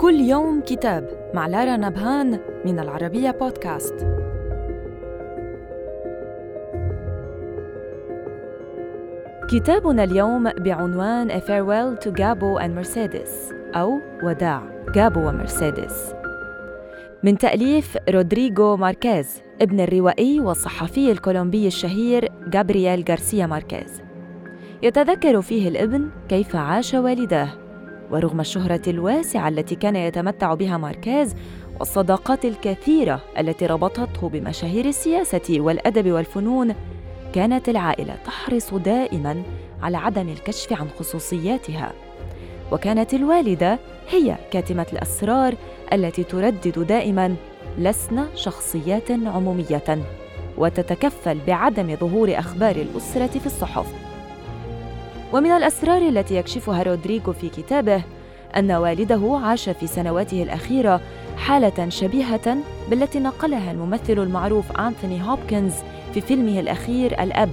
كل يوم كتاب مع لارا نبهان من العربية بودكاست. كتابنا اليوم بعنوان A Farewell to Gabo and Mercedes أو وداع جابو ومرسيدس من تأليف رودريغو ماركيز ابن الروائي والصحفي الكولومبي الشهير جابرييل غارسيا ماركيز. يتذكر فيه الابن كيف عاش والداه. ورغم الشهرة الواسعة التي كان يتمتع بها ماركيز والصداقات الكثيرة التي ربطته بمشاهير السياسة والأدب والفنون كانت العائلة تحرص دائما على عدم الكشف عن خصوصياتها. وكانت الوالدة هي كاتمة الأسرار التي تردد دائما لسنا شخصيات عمومية وتتكفل بعدم ظهور أخبار الأسرة في الصحف. ومن الأسرار التي يكشفها رودريغو في كتابه أن والده عاش في سنواته الأخيرة حالة شبيهة بالتي نقلها الممثل المعروف أنثوني هوبكنز في فيلمه الأخير الأب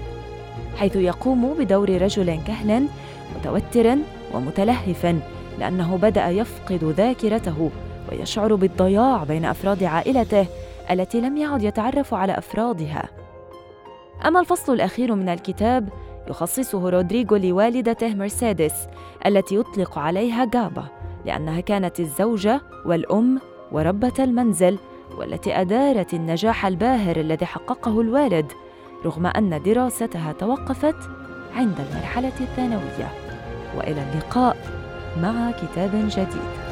حيث يقوم بدور رجل كهل متوتر ومتلهف لأنه بدأ يفقد ذاكرته ويشعر بالضياع بين أفراد عائلته التي لم يعد يتعرف على أفرادها. أما الفصل الأخير من الكتاب يخصصه رودريغو لوالدته مرسيدس التي يطلق عليها جابا لأنها كانت الزوجة والأم وربة المنزل والتي أدارت النجاح الباهر الذي حققه الوالد رغم أن دراستها توقفت عند المرحلة الثانوية. وإلى اللقاء مع كتاب جديد.